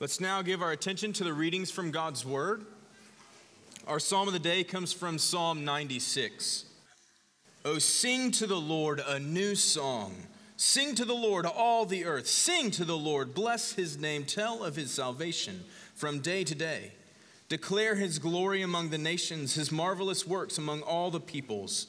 Let's now give our attention to the readings from God's Word. Our psalm of the day comes from Psalm 96. Oh, sing to the Lord a new song. Sing to the Lord, all the earth. Sing to the Lord, bless his name, tell of his salvation from day to day. Declare his glory among the nations, his marvelous works among all the peoples.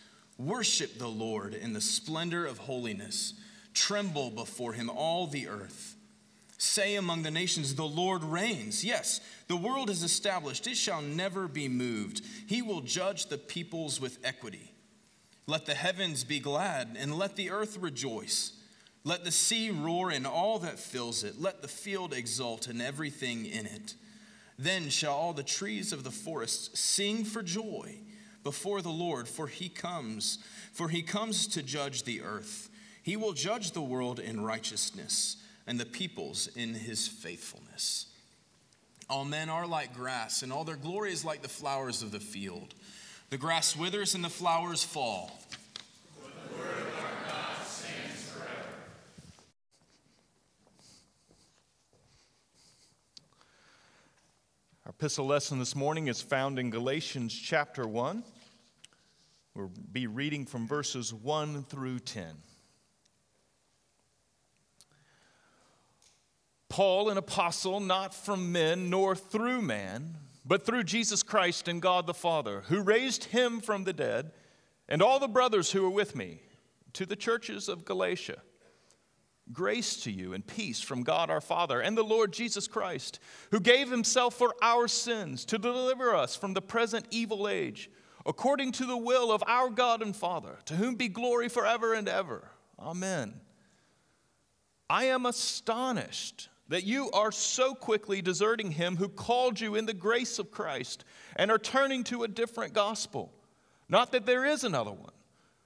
Worship the Lord in the splendor of holiness. Tremble before him, all the earth. Say among the nations, The Lord reigns. Yes, the world is established, it shall never be moved. He will judge the peoples with equity. Let the heavens be glad, and let the earth rejoice. Let the sea roar and all that fills it. Let the field exult and everything in it. Then shall all the trees of the forest sing for joy before the Lord, for he comes, for he comes to judge the earth. He will judge the world in righteousness and the peoples in his faithfulness. All men are like grass, and all their glory is like the flowers of the field. The grass withers and the flowers fall. Epistle lesson this morning is found in Galatians chapter 1. We'll be reading from verses 1 through 10. Paul, an apostle, not from men nor through man, but through Jesus Christ and God the Father, who raised him from the dead, and all the brothers who are with me, to the churches of Galatia. Grace to you and peace from God our Father and the Lord Jesus Christ, who gave himself for our sins to deliver us from the present evil age, according to the will of our God and Father, to whom be glory forever and ever. Amen. I am astonished that you are so quickly deserting him who called you in the grace of Christ and are turning to a different gospel. Not that there is another one.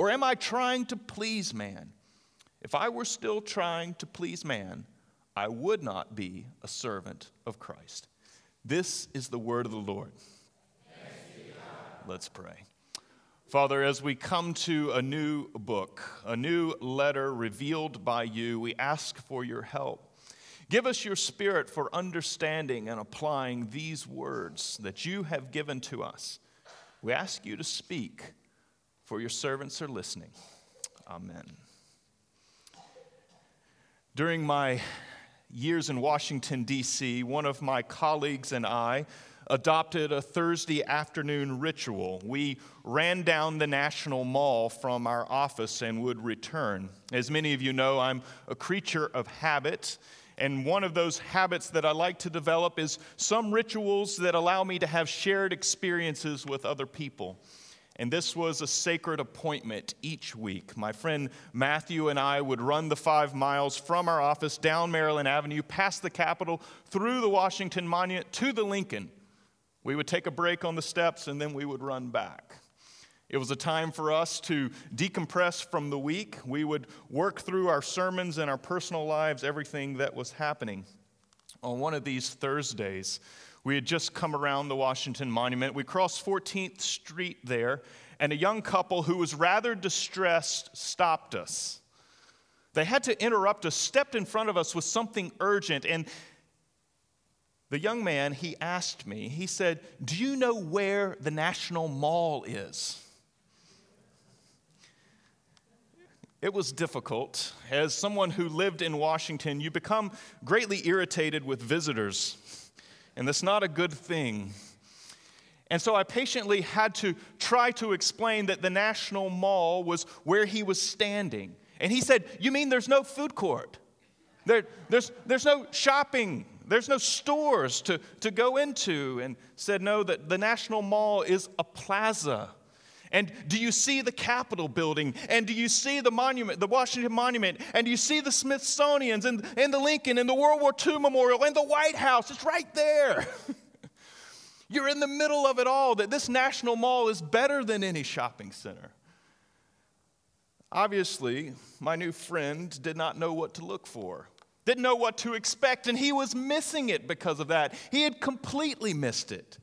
Or am I trying to please man? If I were still trying to please man, I would not be a servant of Christ. This is the word of the Lord. Let's pray. Father, as we come to a new book, a new letter revealed by you, we ask for your help. Give us your spirit for understanding and applying these words that you have given to us. We ask you to speak for your servants are listening. Amen. During my years in Washington, D.C., one of my colleagues and I adopted a Thursday afternoon ritual. We ran down the National Mall from our office and would return. As many of you know, I'm a creature of habit. And one of those habits that I like to develop is some rituals that allow me to have shared experiences with other people. And this was a sacred appointment each week. My friend Matthew and I would run the five miles from our office down Maryland Avenue, past the Capitol, through the Washington Monument to the Lincoln. We would take a break on the steps and then we would run back. It was a time for us to decompress from the week. We would work through our sermons and our personal lives, everything that was happening. On one of these Thursdays, we had just come around the Washington Monument. We crossed 14th Street there, and a young couple who was rather distressed stopped us. They had to interrupt us, stepped in front of us with something urgent, and the young man, he asked me, he said, Do you know where the National Mall is? It was difficult. As someone who lived in Washington, you become greatly irritated with visitors and that's not a good thing. And so I patiently had to try to explain that the National Mall was where he was standing. And he said, You mean there's no food court? There, there's, there's no shopping. There's no stores to, to go into. And said, No, that the National Mall is a plaza. And do you see the Capitol building? And do you see the monument, the Washington Monument? And do you see the Smithsonian's and, and the Lincoln and the World War II Memorial and the White House? It's right there. You're in the middle of it all, that this National Mall is better than any shopping center. Obviously, my new friend did not know what to look for, didn't know what to expect, and he was missing it because of that. He had completely missed it.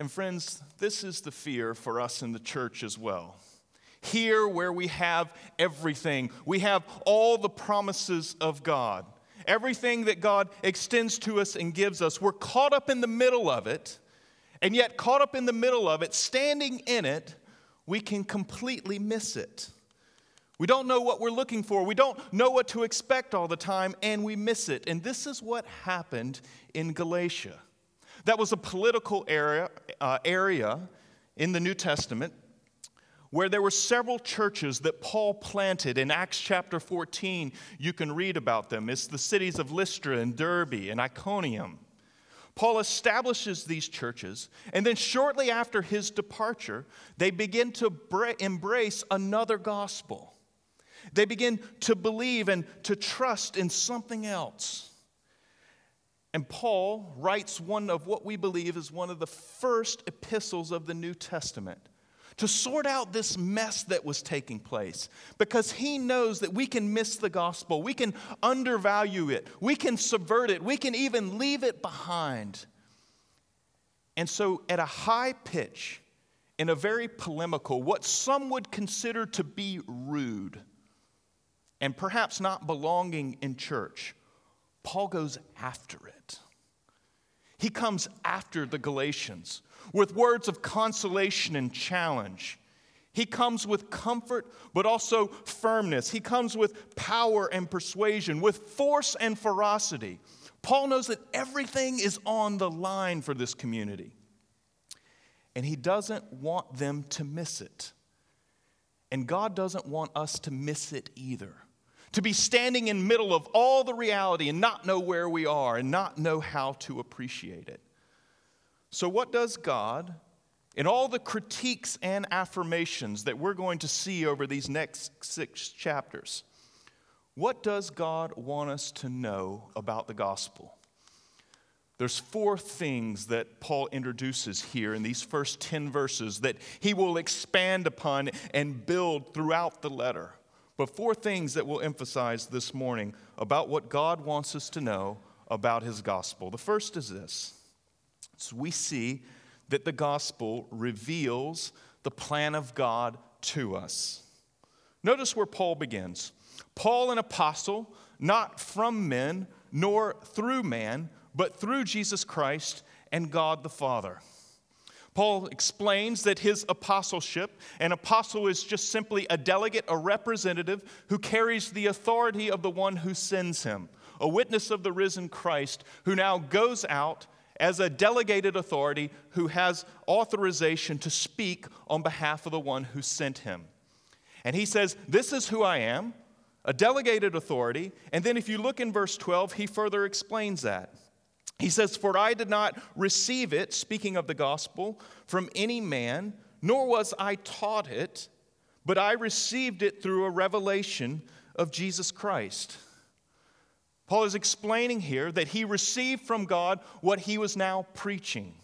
And friends, this is the fear for us in the church as well. Here, where we have everything, we have all the promises of God, everything that God extends to us and gives us, we're caught up in the middle of it, and yet, caught up in the middle of it, standing in it, we can completely miss it. We don't know what we're looking for. We don't know what to expect all the time, and we miss it. And this is what happened in Galatia. That was a political area, uh, area in the New Testament where there were several churches that Paul planted. In Acts chapter 14, you can read about them. It's the cities of Lystra and Derbe and Iconium. Paul establishes these churches, and then shortly after his departure, they begin to embrace another gospel. They begin to believe and to trust in something else. And Paul writes one of what we believe is one of the first epistles of the New Testament to sort out this mess that was taking place because he knows that we can miss the gospel, we can undervalue it, we can subvert it, we can even leave it behind. And so, at a high pitch, in a very polemical, what some would consider to be rude and perhaps not belonging in church, Paul goes after it. He comes after the Galatians with words of consolation and challenge. He comes with comfort, but also firmness. He comes with power and persuasion, with force and ferocity. Paul knows that everything is on the line for this community. And he doesn't want them to miss it. And God doesn't want us to miss it either to be standing in middle of all the reality and not know where we are and not know how to appreciate it. So, what does God, in all the critiques and affirmations that we're going to see over these next six chapters, what does God want us to know about the gospel? There's four things that Paul introduces here in these first 10 verses that he will expand upon and build throughout the letter. But four things that we'll emphasize this morning about what God wants us to know about his gospel. The first is this so we see that the gospel reveals the plan of God to us. Notice where Paul begins Paul, an apostle, not from men, nor through man, but through Jesus Christ and God the Father. Paul explains that his apostleship, an apostle is just simply a delegate, a representative who carries the authority of the one who sends him, a witness of the risen Christ who now goes out as a delegated authority who has authorization to speak on behalf of the one who sent him. And he says, This is who I am, a delegated authority. And then if you look in verse 12, he further explains that. He says, For I did not receive it, speaking of the gospel, from any man, nor was I taught it, but I received it through a revelation of Jesus Christ. Paul is explaining here that he received from God what he was now preaching.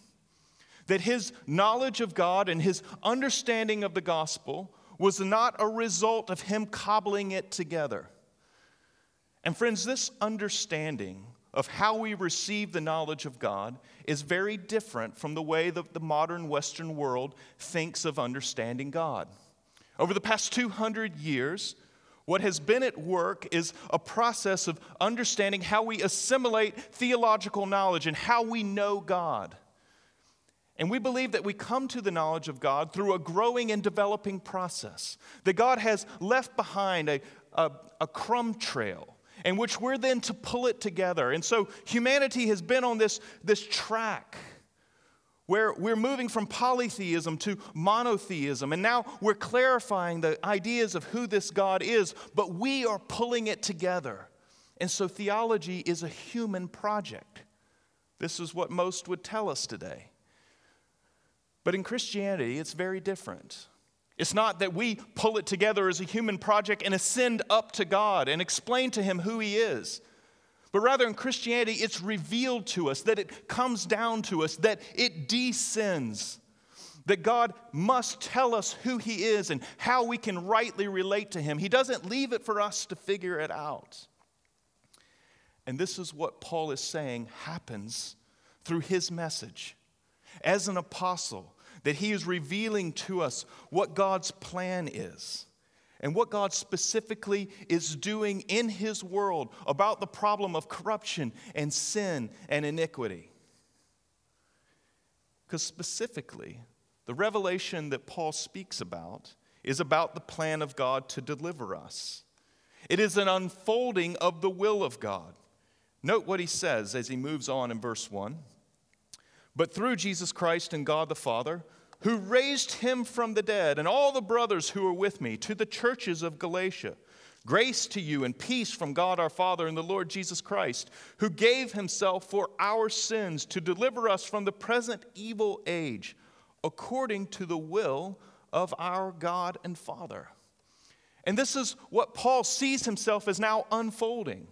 That his knowledge of God and his understanding of the gospel was not a result of him cobbling it together. And friends, this understanding of how we receive the knowledge of God is very different from the way that the modern Western world thinks of understanding God. Over the past 200 years, what has been at work is a process of understanding how we assimilate theological knowledge and how we know God. And we believe that we come to the knowledge of God through a growing and developing process, that God has left behind a, a, a crumb trail in which we're then to pull it together. And so humanity has been on this, this track where we're moving from polytheism to monotheism, and now we're clarifying the ideas of who this God is, but we are pulling it together. And so theology is a human project. This is what most would tell us today. But in Christianity, it's very different. It's not that we pull it together as a human project and ascend up to God and explain to Him who He is. But rather, in Christianity, it's revealed to us, that it comes down to us, that it descends, that God must tell us who He is and how we can rightly relate to Him. He doesn't leave it for us to figure it out. And this is what Paul is saying happens through his message. As an apostle, that he is revealing to us what God's plan is and what God specifically is doing in his world about the problem of corruption and sin and iniquity. Because specifically, the revelation that Paul speaks about is about the plan of God to deliver us. It is an unfolding of the will of God. Note what he says as he moves on in verse 1. But through Jesus Christ and God the Father, who raised him from the dead, and all the brothers who are with me, to the churches of Galatia, grace to you and peace from God our Father and the Lord Jesus Christ, who gave himself for our sins to deliver us from the present evil age, according to the will of our God and Father. And this is what Paul sees himself as now unfolding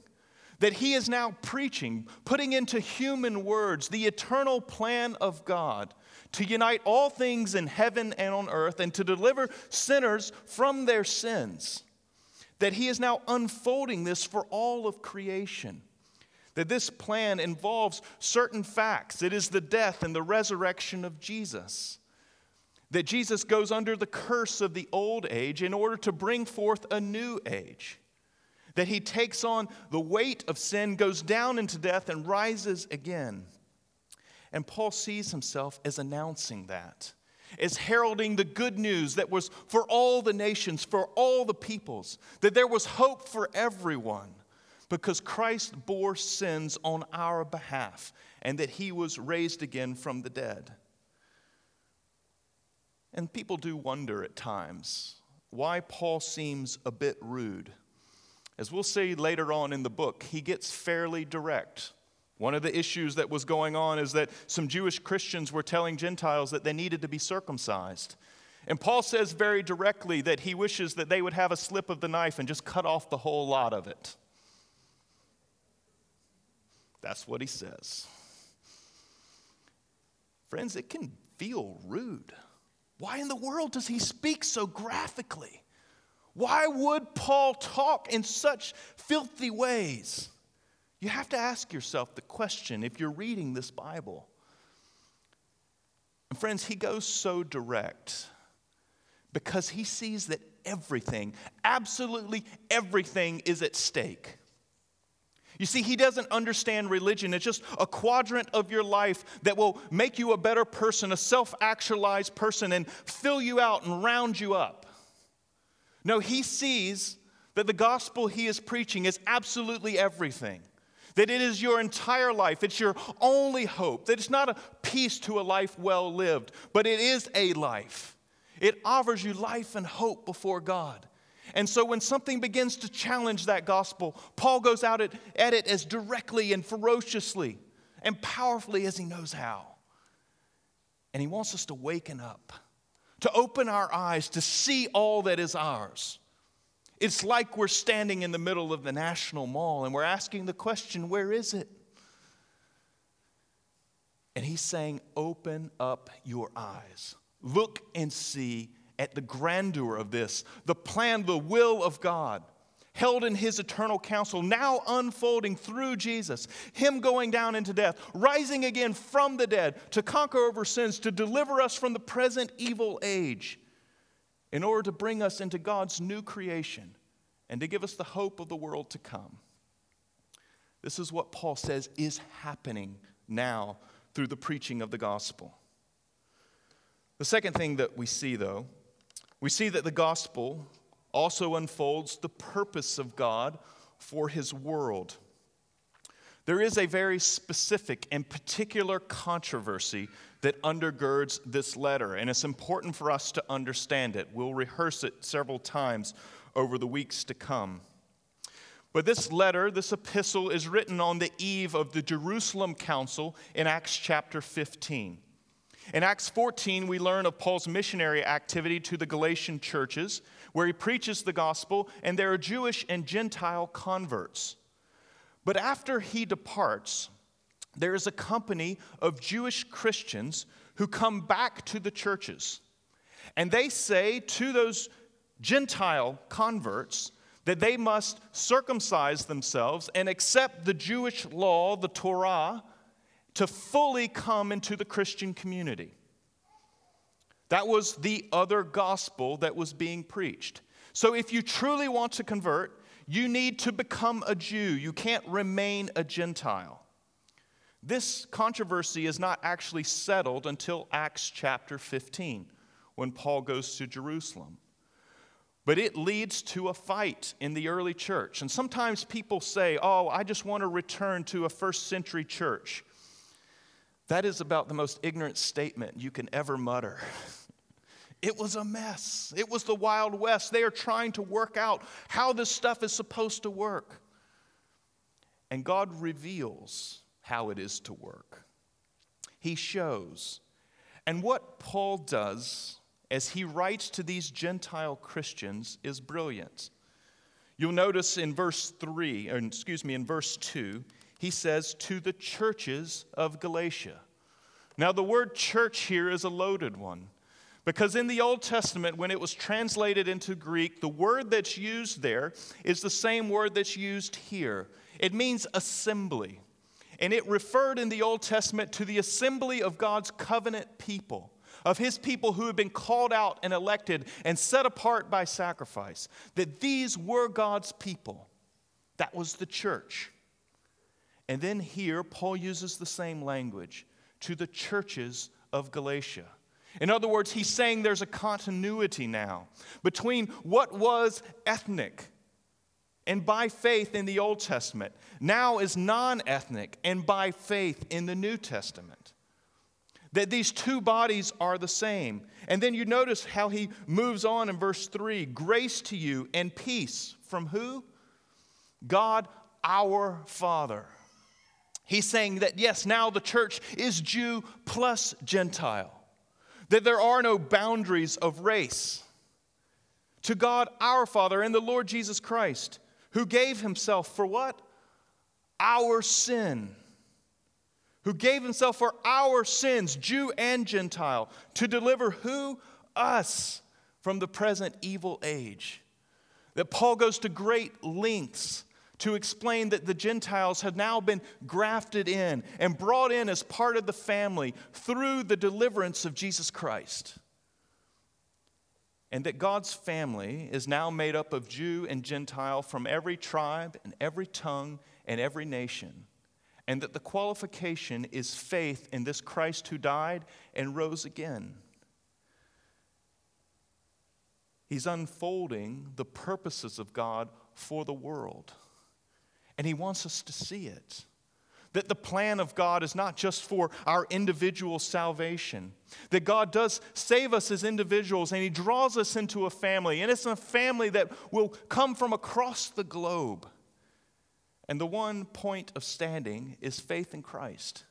that he is now preaching, putting into human words the eternal plan of God to unite all things in heaven and on earth and to deliver sinners from their sins. That he is now unfolding this for all of creation. That this plan involves certain facts. It is the death and the resurrection of Jesus. That Jesus goes under the curse of the old age in order to bring forth a new age that he takes on the weight of sin, goes down into death, and rises again. And Paul sees himself as announcing that, as heralding the good news that was for all the nations, for all the peoples, that there was hope for everyone because Christ bore sins on our behalf and that he was raised again from the dead. And people do wonder at times why Paul seems a bit rude as we'll see later on in the book, he gets fairly direct. One of the issues that was going on is that some Jewish Christians were telling Gentiles that they needed to be circumcised. And Paul says very directly that he wishes that they would have a slip of the knife and just cut off the whole lot of it. That's what he says. Friends, it can feel rude. Why in the world does he speak so graphically? Why would Paul talk in such filthy ways? You have to ask yourself the question if you're reading this Bible. And friends, he goes so direct because he sees that everything, absolutely everything, is at stake. You see, he doesn't understand religion. It's just a quadrant of your life that will make you a better person, a self actualized person, and fill you out and round you up. No, he sees that the gospel he is preaching is absolutely everything. That it is your entire life, it's your only hope. That it's not a piece to a life well lived, but it is a life. It offers you life and hope before God. And so when something begins to challenge that gospel, Paul goes out at, at it as directly and ferociously and powerfully as he knows how. And he wants us to waken up to open our eyes to see all that is ours. It's like we're standing in the middle of the National Mall and we're asking the question, where is it? And he's saying, open up your eyes. Look and see at the grandeur of this, the plan, the will of God held in his eternal counsel, now unfolding through Jesus, him going down into death, rising again from the dead to conquer over sins, to deliver us from the present evil age, in order to bring us into God's new creation and to give us the hope of the world to come. This is what Paul says is happening now through the preaching of the gospel. The second thing that we see, though, we see that the gospel also unfolds the purpose of God for his world. There is a very specific and particular controversy that undergirds this letter, and it's important for us to understand it. We'll rehearse it several times over the weeks to come. But this letter, this epistle, is written on the eve of the Jerusalem Council in Acts chapter 15. In Acts 14, we learn of Paul's missionary activity to the Galatian churches, where he preaches the gospel, and there are Jewish and Gentile converts. But after he departs, there is a company of Jewish Christians who come back to the churches. And they say to those Gentile converts that they must circumcise themselves and accept the Jewish law, the Torah, to fully come into the Christian community. That was the other gospel that was being preached. So if you truly want to convert, you need to become a Jew. You can't remain a Gentile. This controversy is not actually settled until Acts chapter 15, when Paul goes to Jerusalem. But it leads to a fight in the early church. And sometimes people say, Oh, I just want to return to a first century church. That is about the most ignorant statement you can ever mutter. It was a mess. It was the Wild West. They are trying to work out how this stuff is supposed to work. And God reveals how it is to work. He shows. And what Paul does as he writes to these Gentile Christians is brilliant. You'll notice in verse 3, or excuse me, in verse 2, he says, To the churches of Galatia. Now, the word church here is a loaded one. Because in the Old Testament, when it was translated into Greek, the word that's used there is the same word that's used here. It means assembly. And it referred in the Old Testament to the assembly of God's covenant people, of his people who had been called out and elected and set apart by sacrifice. That these were God's people. That was the church. And then here, Paul uses the same language to the churches of Galatia. In other words, he's saying there's a continuity now between what was ethnic and by faith in the Old Testament, now is non ethnic and by faith in the New Testament. That these two bodies are the same. And then you notice how he moves on in verse 3 grace to you and peace from who? God our Father. He's saying that yes, now the church is Jew plus Gentile that there are no boundaries of race. To God our Father and the Lord Jesus Christ, who gave himself for what? Our sin. Who gave himself for our sins, Jew and Gentile, to deliver who? Us from the present evil age. That Paul goes to great lengths to explain that the Gentiles have now been grafted in and brought in as part of the family through the deliverance of Jesus Christ. And that God's family is now made up of Jew and Gentile from every tribe and every tongue and every nation. And that the qualification is faith in this Christ who died and rose again. He's unfolding the purposes of God for the world. And He wants us to see it. That the plan of God is not just for our individual salvation, that God does save us as individuals and He draws us into a family. And it's a family that will come from across the globe. And the one point of standing is faith in Christ.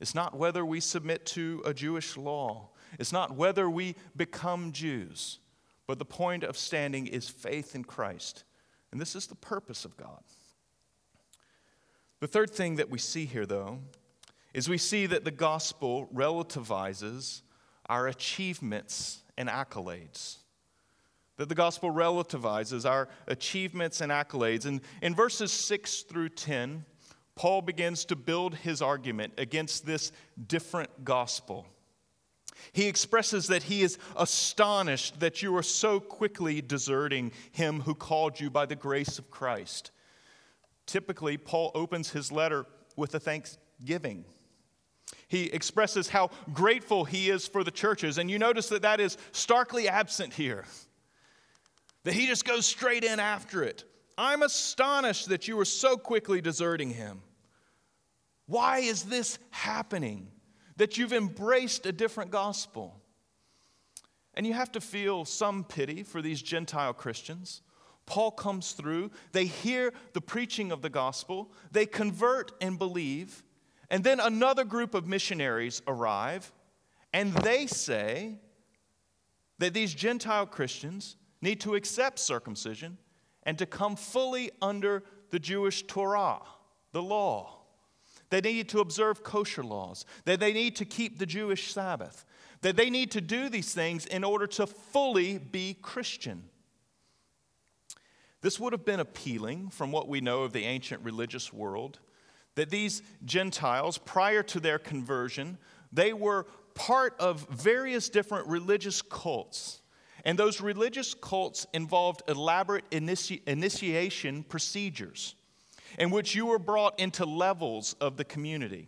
It's not whether we submit to a Jewish law, it's not whether we become Jews, but the point of standing is faith in Christ. And this is the purpose of God. The third thing that we see here, though, is we see that the gospel relativizes our achievements and accolades. That the gospel relativizes our achievements and accolades. And in verses 6 through 10, Paul begins to build his argument against this different gospel. He expresses that he is astonished that you are so quickly deserting him who called you by the grace of Christ. Typically, Paul opens his letter with a thanksgiving. He expresses how grateful he is for the churches, and you notice that that is starkly absent here. That he just goes straight in after it. I'm astonished that you are so quickly deserting him. Why is this happening? That you've embraced a different gospel. And you have to feel some pity for these Gentile Christians. Paul comes through, they hear the preaching of the gospel, they convert and believe, and then another group of missionaries arrive, and they say that these Gentile Christians need to accept circumcision and to come fully under the Jewish Torah, the law. They need to observe kosher laws, that they need to keep the Jewish Sabbath, that they need to do these things in order to fully be Christian. This would have been appealing from what we know of the ancient religious world, that these Gentiles, prior to their conversion, they were part of various different religious cults. And those religious cults involved elaborate initi- initiation procedures in which you were brought into levels of the community.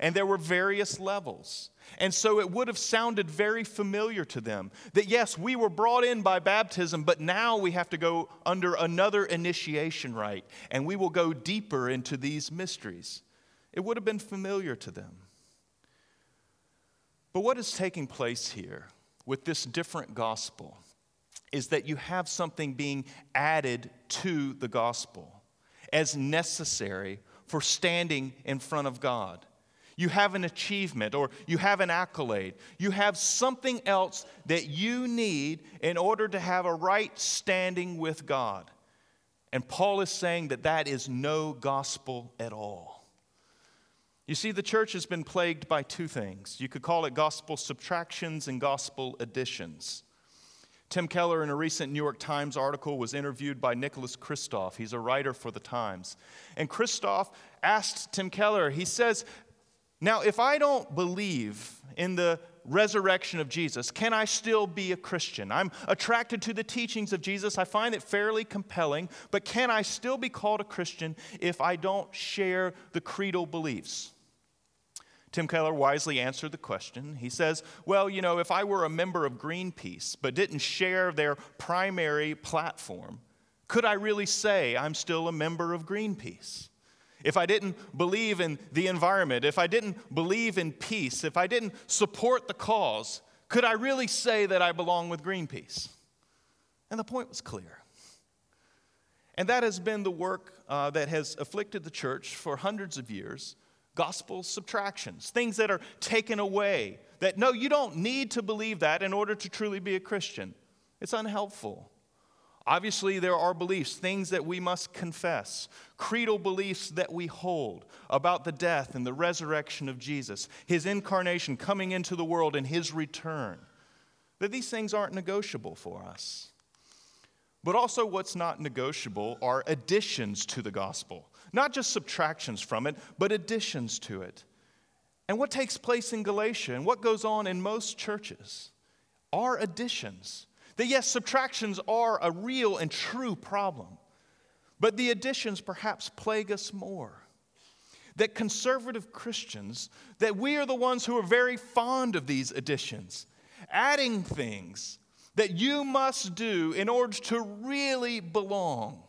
And there were various levels. And so it would have sounded very familiar to them that yes, we were brought in by baptism, but now we have to go under another initiation rite, and we will go deeper into these mysteries. It would have been familiar to them. But what is taking place here with this different gospel is that you have something being added to the gospel as necessary for standing in front of God. You have an achievement or you have an accolade. You have something else that you need in order to have a right standing with God. And Paul is saying that that is no gospel at all. You see, the church has been plagued by two things. You could call it gospel subtractions and gospel additions. Tim Keller, in a recent New York Times article, was interviewed by Nicholas Kristof. He's a writer for the Times. And Kristof asked Tim Keller, he says, Now, if I don't believe in the resurrection of Jesus, can I still be a Christian? I'm attracted to the teachings of Jesus. I find it fairly compelling, but can I still be called a Christian if I don't share the creedal beliefs? Tim Keller wisely answered the question. He says, Well, you know, if I were a member of Greenpeace but didn't share their primary platform, could I really say I'm still a member of Greenpeace? If I didn't believe in the environment, if I didn't believe in peace, if I didn't support the cause, could I really say that I belong with Greenpeace? And the point was clear. And that has been the work uh, that has afflicted the church for hundreds of years gospel subtractions, things that are taken away. That no, you don't need to believe that in order to truly be a Christian. It's unhelpful. Obviously, there are beliefs, things that we must confess, creedal beliefs that we hold about the death and the resurrection of Jesus, his incarnation coming into the world and his return. That these things aren't negotiable for us. But also, what's not negotiable are additions to the gospel. Not just subtractions from it, but additions to it. And what takes place in Galatia and what goes on in most churches are additions. That yes, subtractions are a real and true problem, but the additions perhaps plague us more. That conservative Christians, that we are the ones who are very fond of these additions, adding things that you must do in order to really belong.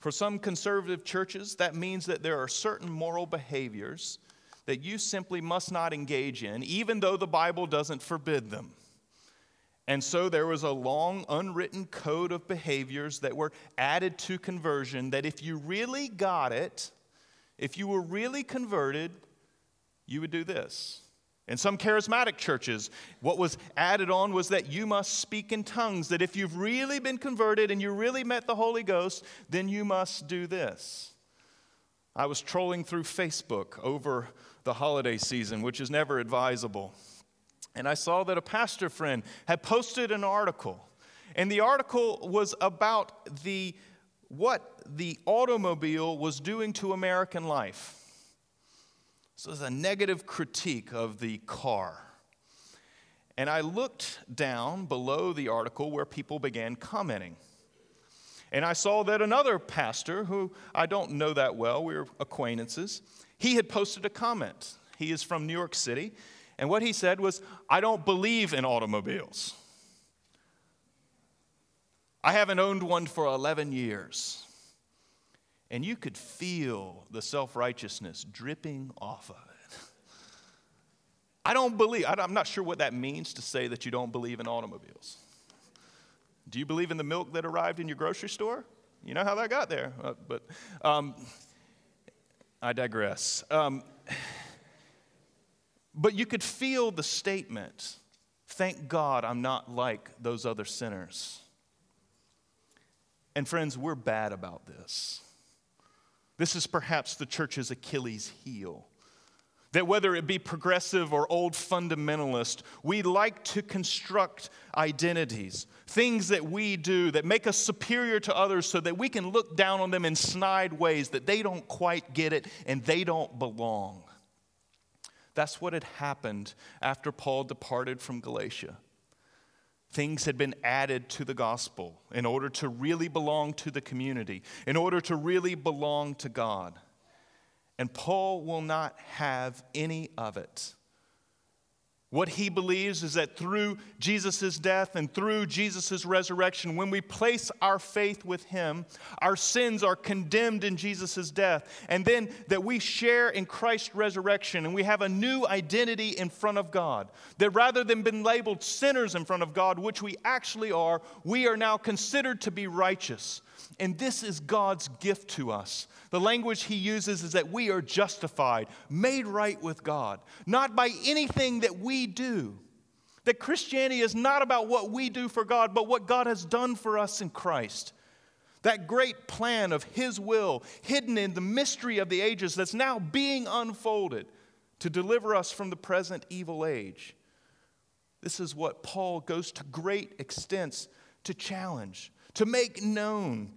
For some conservative churches, that means that there are certain moral behaviors that you simply must not engage in, even though the Bible doesn't forbid them. And so there was a long, unwritten code of behaviors that were added to conversion that if you really got it, if you were really converted, you would do this. In some charismatic churches, what was added on was that you must speak in tongues, that if you've really been converted and you really met the Holy Ghost, then you must do this. I was trolling through Facebook over the holiday season, which is never advisable. And I saw that a pastor friend had posted an article. And the article was about the, what the automobile was doing to American life. So it's a negative critique of the car. And I looked down below the article where people began commenting. And I saw that another pastor, who I don't know that well, we are acquaintances, he had posted a comment. He is from New York City. And what he said was, I don't believe in automobiles. I haven't owned one for 11 years. And you could feel the self righteousness dripping off of it. I don't believe, I'm not sure what that means to say that you don't believe in automobiles. Do you believe in the milk that arrived in your grocery store? You know how that got there. Uh, but um, I digress. Um, but you could feel the statement thank God I'm not like those other sinners. And friends, we're bad about this. This is perhaps the church's Achilles heel. That whether it be progressive or old fundamentalist, we like to construct identities, things that we do that make us superior to others so that we can look down on them in snide ways that they don't quite get it and they don't belong. That's what had happened after Paul departed from Galatia. Things had been added to the gospel in order to really belong to the community, in order to really belong to God. And Paul will not have any of it. What he believes is that through Jesus' death and through Jesus' resurrection, when we place our faith with him, our sins are condemned in Jesus' death. And then that we share in Christ's resurrection and we have a new identity in front of God. That rather than being labeled sinners in front of God, which we actually are, we are now considered to be righteous. And this is God's gift to us. The language he uses is that we are justified, made right with God, not by anything that we do. That Christianity is not about what we do for God, but what God has done for us in Christ. That great plan of His will, hidden in the mystery of the ages, that's now being unfolded to deliver us from the present evil age. This is what Paul goes to great extents to challenge, to make known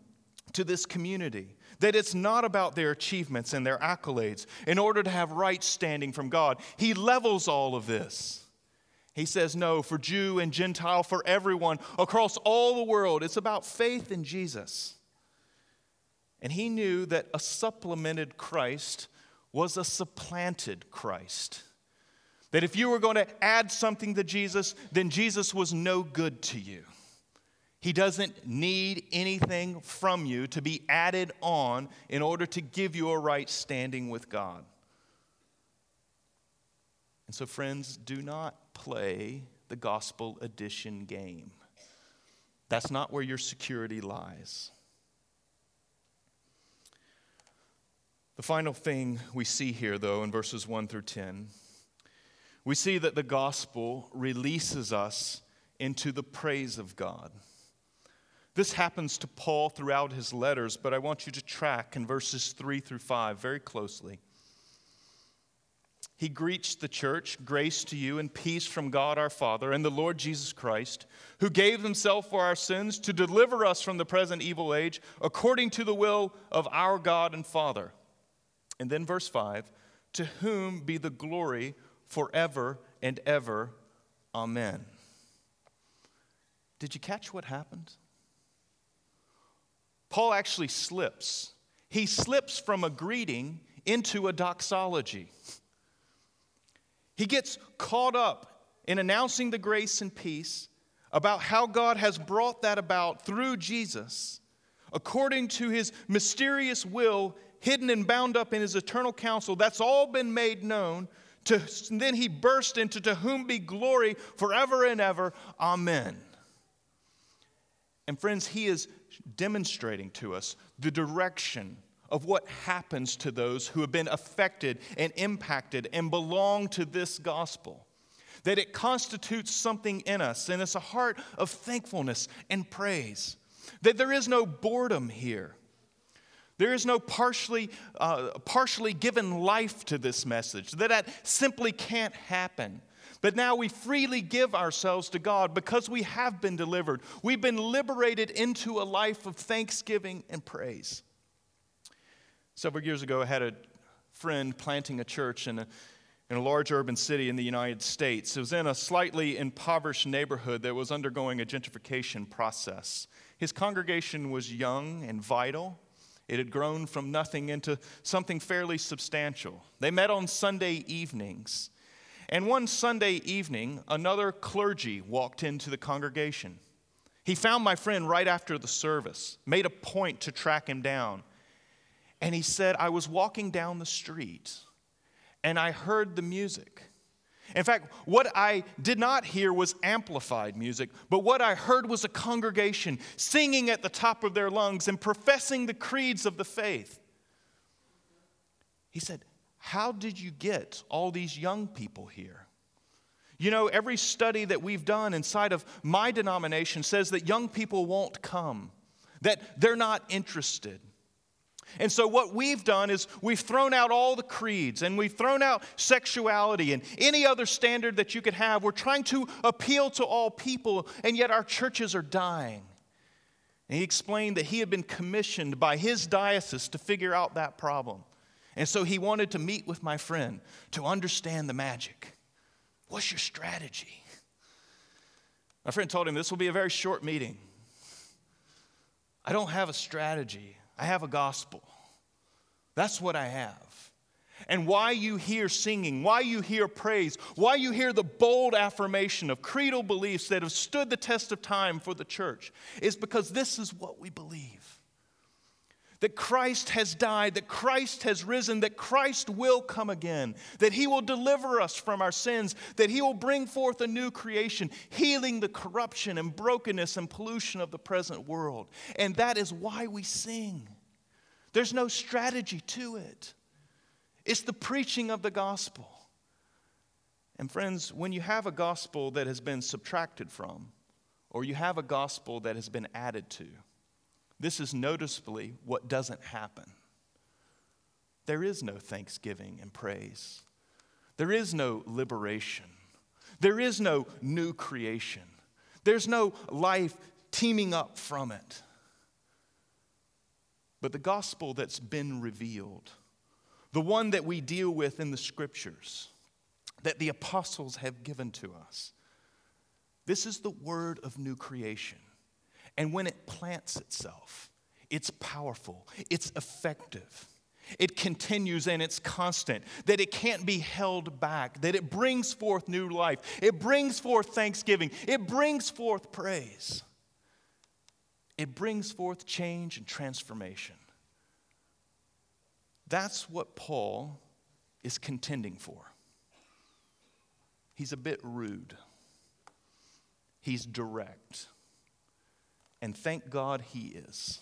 to this community that it's not about their achievements and their accolades in order to have right standing from God. He levels all of this. He says, No, for Jew and Gentile, for everyone across all the world, it's about faith in Jesus. And he knew that a supplemented Christ was a supplanted Christ. That if you were going to add something to Jesus, then Jesus was no good to you. He doesn't need anything from you to be added on in order to give you a right standing with God. And so, friends, do not play the gospel addition game. That's not where your security lies. The final thing we see here, though, in verses 1 through 10, we see that the gospel releases us into the praise of God. This happens to Paul throughout his letters, but I want you to track in verses 3 through 5 very closely. He greets the church, grace to you and peace from God our Father and the Lord Jesus Christ, who gave himself for our sins to deliver us from the present evil age, according to the will of our God and Father. And then verse 5 To whom be the glory forever and ever. Amen. Did you catch what happened? Paul actually slips. He slips from a greeting into a doxology. He gets caught up in announcing the grace and peace about how God has brought that about through Jesus, according to his mysterious will, hidden and bound up in his eternal counsel. That's all been made known. To, then he burst into To whom be glory forever and ever. Amen. And friends, he is demonstrating to us the direction of what happens to those who have been affected and impacted and belong to this gospel. That it constitutes something in us, and it's a heart of thankfulness and praise. That there is no boredom here. There is no partially, uh, partially given life to this message, that that simply can't happen. But now we freely give ourselves to God because we have been delivered. We've been liberated into a life of thanksgiving and praise. Several years ago, I had a friend planting a church in a, in a large urban city in the United States. It was in a slightly impoverished neighborhood that was undergoing a gentrification process. His congregation was young and vital. It had grown from nothing into something fairly substantial. They met on Sunday evenings. And one Sunday evening, another clergy walked into the congregation. He found my friend right after the service, made a point to track him down. And he said, I was walking down the street and I heard the music. In fact, what I did not hear was amplified music, but what I heard was a congregation singing at the top of their lungs and professing the creeds of the faith. He said, How did you get all these young people here? You know, every study that we've done inside of my denomination says that young people won't come, that they're not interested. And so, what we've done is we've thrown out all the creeds and we've thrown out sexuality and any other standard that you could have. We're trying to appeal to all people, and yet our churches are dying. And he explained that he had been commissioned by his diocese to figure out that problem. And so, he wanted to meet with my friend to understand the magic. What's your strategy? My friend told him this will be a very short meeting. I don't have a strategy, I have a gospel. That's what I have. And why you hear singing, why you hear praise, why you hear the bold affirmation of creedal beliefs that have stood the test of time for the church is because this is what we believe that Christ has died, that Christ has risen, that Christ will come again, that He will deliver us from our sins, that He will bring forth a new creation, healing the corruption and brokenness and pollution of the present world. And that is why we sing. There's no strategy to it, it's the preaching of the gospel. And friends, when you have a gospel that has been subtracted from, or you have a gospel that has been added to, this is noticeably what doesn't happen. There is no thanksgiving and praise. There is no liberation. There is no new creation. There's no life teeming up from it. But the gospel that's been revealed, the one that we deal with in the scriptures, that the apostles have given to us, this is the word of new creation. And when it plants itself, it's powerful, it's effective. It continues and it's constant, that it can't be held back, that it brings forth new life, it brings forth thanksgiving, it brings forth praise, it brings forth change and transformation. That's what Paul is contending for. He's a bit rude, he's direct. And thank God he is,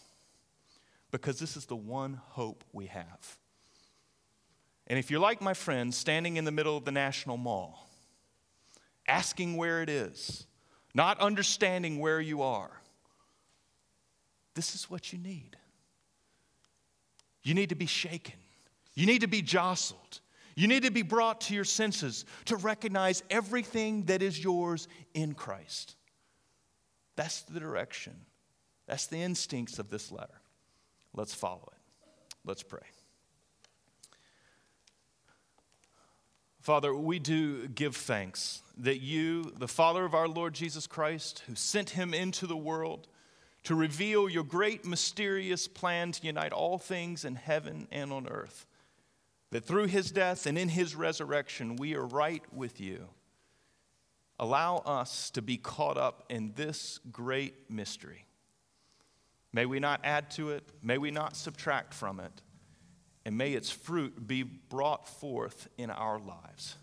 because this is the one hope we have. And if you're like my friend standing in the middle of the National Mall, asking where it is, not understanding where you are, this is what you need. You need to be shaken, you need to be jostled. You need to be brought to your senses to recognize everything that is yours in Christ. That's the direction. That's the instincts of this letter. Let's follow it. Let's pray. Father, we do give thanks that you, the Father of our Lord Jesus Christ, who sent him into the world to reveal your great mysterious plan to unite all things in heaven and on earth, that through his death and in his resurrection we are right with you. Allow us to be caught up in this great mystery. May we not add to it, may we not subtract from it, and may its fruit be brought forth in our lives.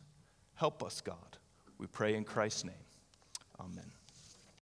Help us, God. We pray in Christ's name. Amen.